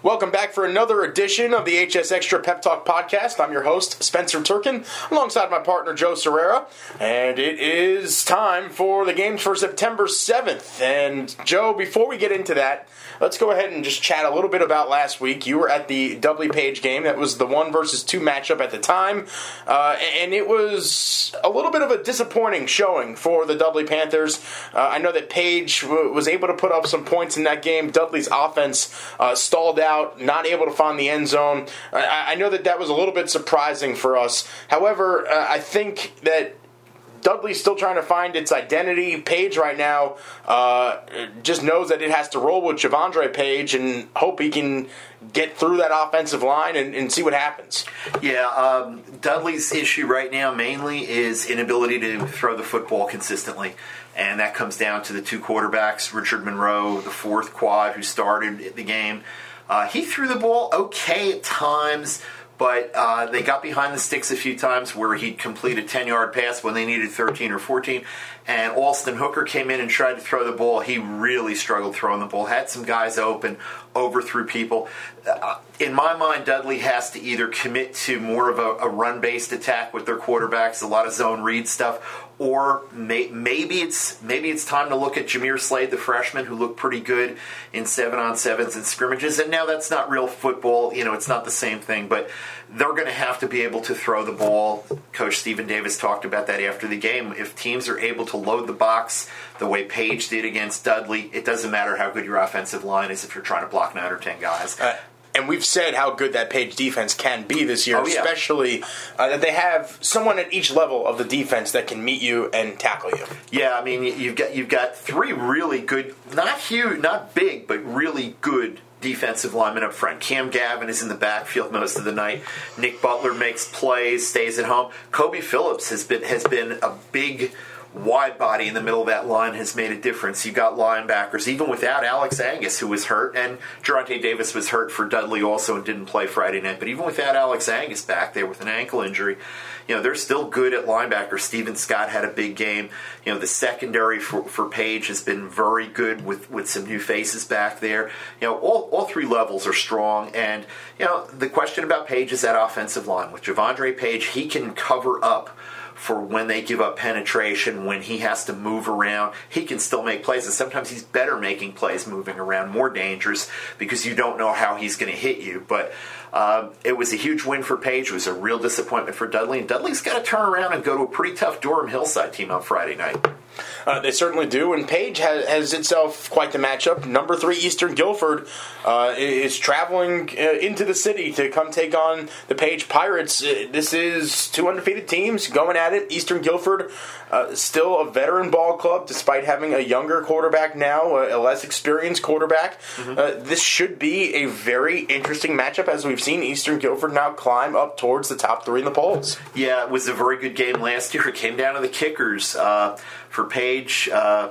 Welcome back for another edition of the HSXtra Pep Talk podcast. I'm your host, Spencer Turkin, alongside my partner, Joe Sirera. And it is time for the games for September 7th. And, Joe, before we get into that, let's go ahead and just chat a little bit about last week. You were at the Dudley Page game. That was the one versus two matchup at the time. Uh, and it was a little bit of a disappointing showing for the Dudley Panthers. Uh, I know that Page w- was able to put up some points in that game. Dudley's offense uh, stalled out, not able to find the end zone. I, I know that that was a little bit surprising for us. However, uh, I think that Dudley's still trying to find its identity. Page right now uh, just knows that it has to roll with Javondre Page and hope he can get through that offensive line and, and see what happens. Yeah, um, Dudley's issue right now mainly is inability to throw the football consistently. And that comes down to the two quarterbacks, Richard Monroe, the fourth quad who started the game. Uh, he threw the ball okay at times, but uh, they got behind the sticks a few times where he'd complete a 10 yard pass when they needed 13 or 14. And Alston Hooker came in and tried to throw the ball. He really struggled throwing the ball. Had some guys open, overthrew people. Uh, in my mind, Dudley has to either commit to more of a, a run based attack with their quarterbacks, a lot of zone read stuff, or may, maybe it's maybe it's time to look at Jameer Slade, the freshman, who looked pretty good in seven on sevens and scrimmages. And now that's not real football. You know, it's not the same thing, but they're going to have to be able to throw the ball. Coach Stephen Davis talked about that after the game. If teams are able to load the box the way Page did against Dudley, it doesn't matter how good your offensive line is if you're trying to block nine or ten guys. Uh, and we've said how good that Page defense can be this year, Oh, yeah. especially uh, that they have someone at each level of the defense that can meet you and tackle you. Yeah, I mean you've got you've got three really good, not huge, not big, but really good defensive lineman up front. Cam Gavin is in the backfield most of the night. Nick Butler makes plays, stays at home. Kobe Phillips has been has been a big wide body in the middle of that line has made a difference. You've got linebackers, even without Alex Angus, who was hurt, and Durante Davis was hurt for Dudley also and didn't play Friday night. But even without Alex Angus back there with an ankle injury, you know, they're still good at linebacker. Steven Scott had a big game. You know, the secondary for, for Page has been very good with, with some new faces back there. You know, all, all three levels are strong. And, you know, the question about Page is that offensive line. With Javondre Page, he can cover up for when they give up penetration, when he has to move around, he can still make plays. And sometimes he's better making plays moving around, more dangerous because you don't know how he's going to hit you. But um, it was a huge win for Page. It was a real disappointment for Dudley. And Dudley's got to turn around and go to a pretty tough Durham Hillside team on Friday night. Uh, they certainly do, and Page has, has itself quite the matchup. Number three Eastern Guilford uh, is traveling uh, into the city to come take on the Page Pirates. Uh, this is two undefeated teams going at it. Eastern Guilford, uh, still a veteran ball club, despite having a younger quarterback now, a, a less experienced quarterback. Uh, this should be a very interesting matchup, as we've seen Eastern Guilford now climb up towards the top three in the polls. Yeah, it was a very good game last year. It came down to the kickers. Uh, for Page, uh,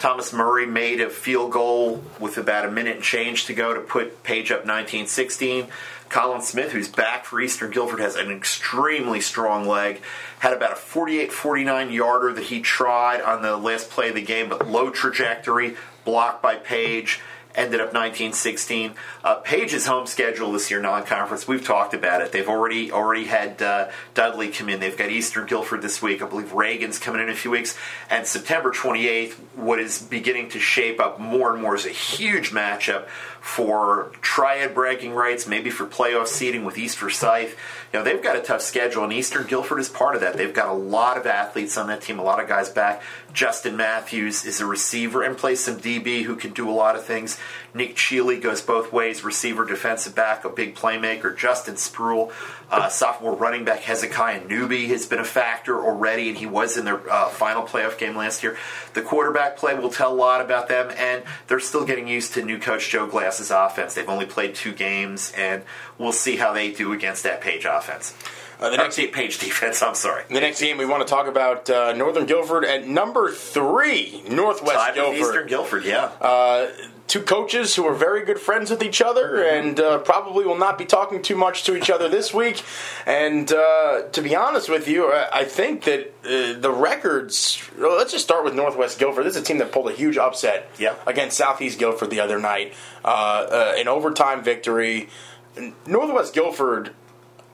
Thomas Murray made a field goal with about a minute and change to go to put Page up 19 16. Colin Smith, who's back for Eastern Guilford, has an extremely strong leg. Had about a 48 49 yarder that he tried on the last play of the game, but low trajectory, blocked by Page ended up 1916. Uh, Page's home schedule this year, non-conference. We've talked about it. They've already already had uh, Dudley come in. They've got Eastern Guilford this week. I believe Reagan's coming in a few weeks. And September 28th, what is beginning to shape up more and more is a huge matchup for triad bragging rights, maybe for playoff seeding with East Forsyth. You know, they've got a tough schedule, and Eastern Guilford is part of that. They've got a lot of athletes on that team, a lot of guys back. Justin Matthews is a receiver and plays some DB who can do a lot of things. Nick Cheely goes both ways, receiver, defensive back, a big playmaker. Justin Spruill, uh, sophomore running back Hezekiah Newby has been a factor already, and he was in their uh, final playoff game last year. The quarterback play will tell a lot about them, and they're still getting used to new coach Joe Glass's offense. They've only played two games, and we'll see how they do against that Page offense. Uh, the next Page defense, I'm sorry. The next game we want to talk about uh, Northern Guilford at number three, Northwest Tied Guilford. Eastern Guilford, yeah. Uh, two coaches who are very good friends with each other and uh, probably will not be talking too much to each other this week. And uh, to be honest with you, I think that uh, the records. Let's just start with Northwest Guilford. This is a team that pulled a huge upset Yeah. against Southeast Guilford the other night, uh, uh, an overtime victory. Northwest Guilford.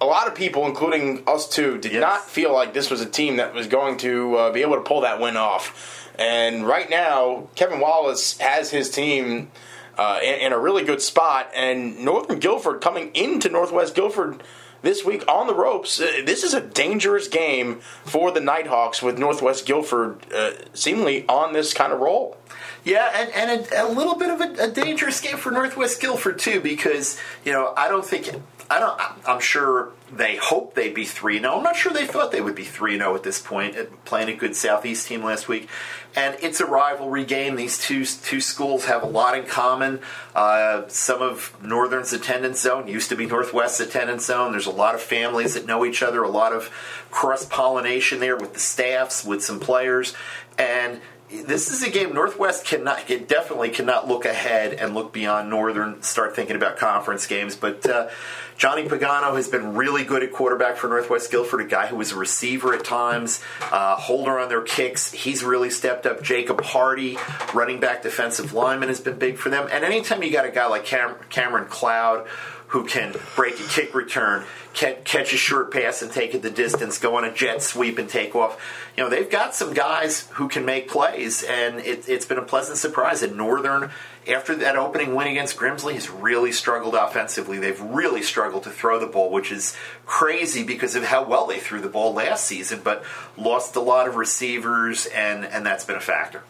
A lot of people, including us too, did Yes. not feel like this was a team that was going to uh, be able to pull that win off. And right now, Kevin Wallace has his team uh, in, in a really good spot. And Northern Guilford coming into Northwest Guilford this week on the ropes. Uh, this is a dangerous game for the Nighthawks with Northwest Guilford uh, seemingly on this kind of roll. Yeah, and, and a, a little bit of a, a dangerous game for Northwest Guilford too, because you know I don't think I don't. I'm sure they hope they'd be three. No, I'm not sure they thought they would be three. No, at this point, playing a good Southeast team last week, and it's a rivalry game. These two two schools have a lot in common. Uh, some of Northern's attendance zone used to be Northwest's attendance zone. There's a lot of families that know each other. A lot of cross pollination there with the staffs, with some players, and this is a game Northwest cannot it definitely cannot look ahead and look beyond Northern start thinking about conference games but uh, Johnny Pagano has been really good at quarterback for Northwest Guilford a guy who was a receiver at times uh, holder on their kicks he's really stepped up Jacob Hardy running back defensive lineman has been big for them and anytime you got a guy like Cam- Cameron Cloud who can break a kick return, catch a short pass and take it the distance, go on a jet sweep and take off. You know, they've got some guys who can make plays, and it, it's been a pleasant surprise. And Northern, after that opening win against Grimsley, has really struggled offensively. They've really struggled to throw the ball, which is crazy because of how well they threw the ball last season, but lost a lot of receivers, and, and that's been a factor.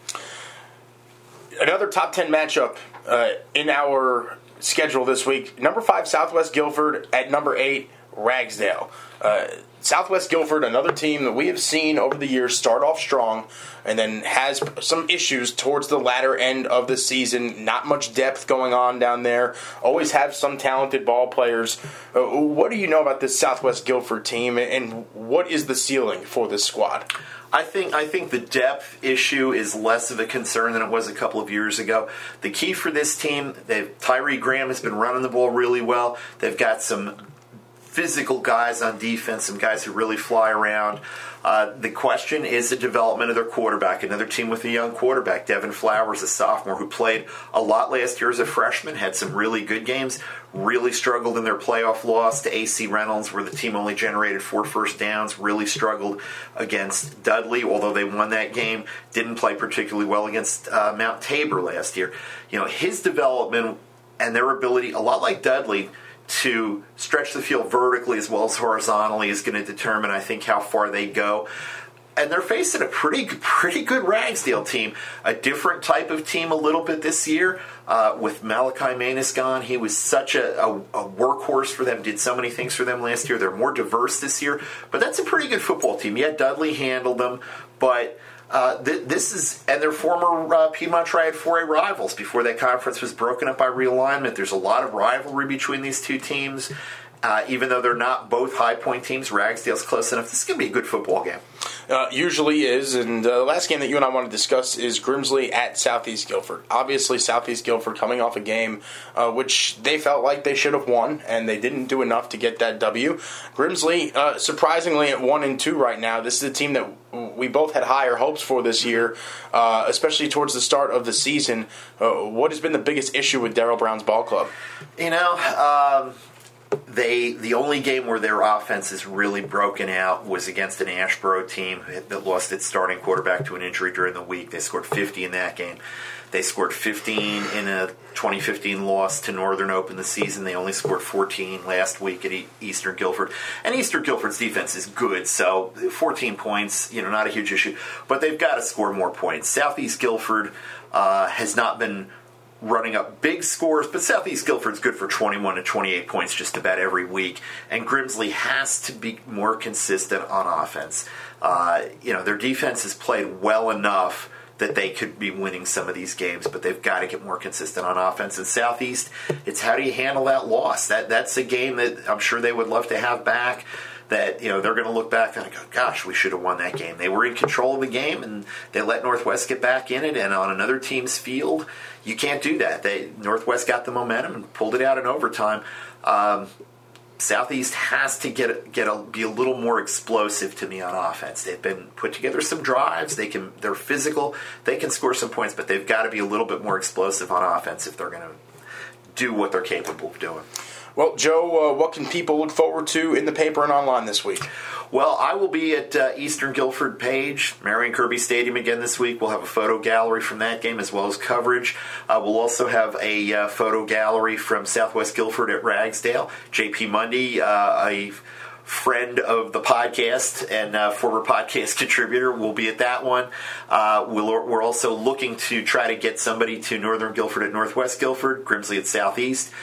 Another top 10 matchup uh, in our schedule this week. Number five, Southwest Guilford. At number eight, Ragsdale. Uh, Southwest Guilford, another team that we have seen over the years start off strong and then has some issues towards the latter end of the season. Not much depth going on down there. Always have some talented ball players. Uh, what do you know about this Southwest Guilford team and what is the ceiling for this squad? I think I think the depth issue is less of a concern than it was a couple of years ago. The key for this team, Tyree Graham has been running the ball really well. They've got some physical guys on defense, some guys who really fly around. Uh, the question is the development of their quarterback. Another team with a young quarterback, Devin Flowers, a sophomore who played a lot last year as a freshman, had some really good games, really struggled in their playoff loss to AC Reynolds, where the team only generated four first downs, really struggled against Dudley, although they won that game, didn't play particularly well against uh, Mount Tabor last year. You know, his development and their ability, a lot like Dudley, to stretch the field vertically as well as horizontally is going to determine, I think, how far they go. And they're facing a pretty pretty good Ragsdale team, a different type of team a little bit this year. Uh, with Malachi Manus gone, he was such a, a, a workhorse for them, did so many things for them last year. They're more diverse this year, but that's a pretty good football team. Yeah, Dudley handled them, but uh, th- this is and their former uh, Piedmont Triad 4A rivals before that conference was broken up by realignment. There's a lot of rivalry between these two teams. Uh, even though they're not both high point teams, Ragsdale's close enough. This is going to be a good football game. Uh, usually is. And uh, the last game that you and I want to discuss is Grimsley at Southeast Guilford. Obviously, Southeast Guilford coming off a game uh, which they felt like they should have won, and they didn't do enough to get that W. Grimsley, uh, surprisingly, at one and two right now. This is a team that we both had higher hopes for this year, uh, especially towards the start of the season. Uh, what has been the biggest issue with Daryl Brown's ball club? You know, um, they the only game where their offense is really broken out was against an Asheboro team that lost its starting quarterback to an injury during the week. They scored 50 in that game. They scored 15 in a 2015 loss to Northern Open the season. They only scored 14 last week at Eastern Guilford. And Eastern Guilford's defense is good, so 14 points, you know, not a huge issue. But they've got to score more points. Southeast Guilford uh, has not been running up big scores, but Southeast Guilford's good for 21 to 28 points just about every week. And Grimsley has to be more consistent on offense. Uh, you know, their defense has played well enough that they could be winning some of these games, but they've got to get more consistent on offense. And Southeast, it's how do you handle that loss? That that's a game that I'm sure they would love to have back. That you know they're going to look back and go, "Gosh, we should have won that game." They were in control of the game, and they let Northwest get back in it. And on another team's field, you can't do that. They Northwest got the momentum and pulled it out in overtime. Um, Southeast has to get get a, be a little more explosive to me on offense. They've been put together some drives. They can they're physical. They can score some points, but they've got to be a little bit more explosive on offense if they're going to do what they're capable of doing. Well, Joe, uh, what can people look forward to in the paper and online this week? Well, I will be at uh, Eastern Guilford Page, Marion Kirby Stadium again this week. We'll have a photo gallery from that game as well as coverage. Uh, we'll also have a uh, photo gallery from Southwest Guilford at Ragsdale. JP Mundy, uh, a friend of the podcast and uh, former podcast contributor will be at that one. Uh, we we are also looking to try to get somebody to Northern Guilford at Northwest Guilford, Grimsley at Southeast.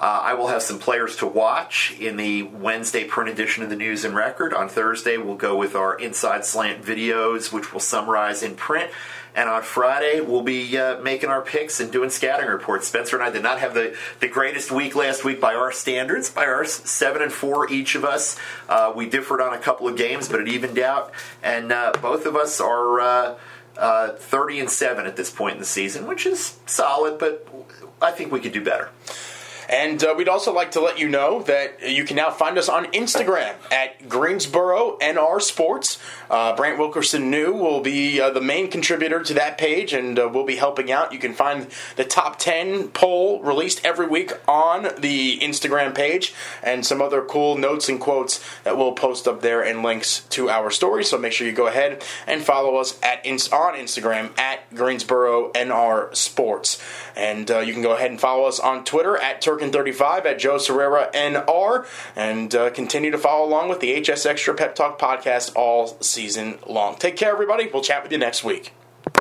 Uh, I will have some players to watch in the Wednesday print edition of the News and Record. On Thursday, we'll go with our Inside Slant videos, which we'll summarize in print. And on Friday, we'll be uh, making our picks and doing scouting reports. Spencer and I did not have the, the greatest week last week by our standards, by our seven and four each of us. Uh, we differed on a couple of games, but it evened out. And uh, both of us are uh, uh, 30 and seven at this point in the season, which is solid, but I think we could do better. And uh, we'd also like to let you know that you can now find us on Instagram at Greensboro NR Sports. Uh, Brant Wilkerson New will be uh, the main contributor to that page, and uh, we'll be helping out. You can find the top 10 poll released every week on the Instagram page, and some other cool notes and quotes that we'll post up there and links to our story. So make sure you go ahead and follow us at on Instagram at Greensboro NR Sports. And uh, you can go ahead and follow us on Twitter at Turkin35 at Joe Sirera NR and uh, continue to follow along with the HSXtra Pep Talk podcast all season long. Take care, everybody. We'll chat with you next week.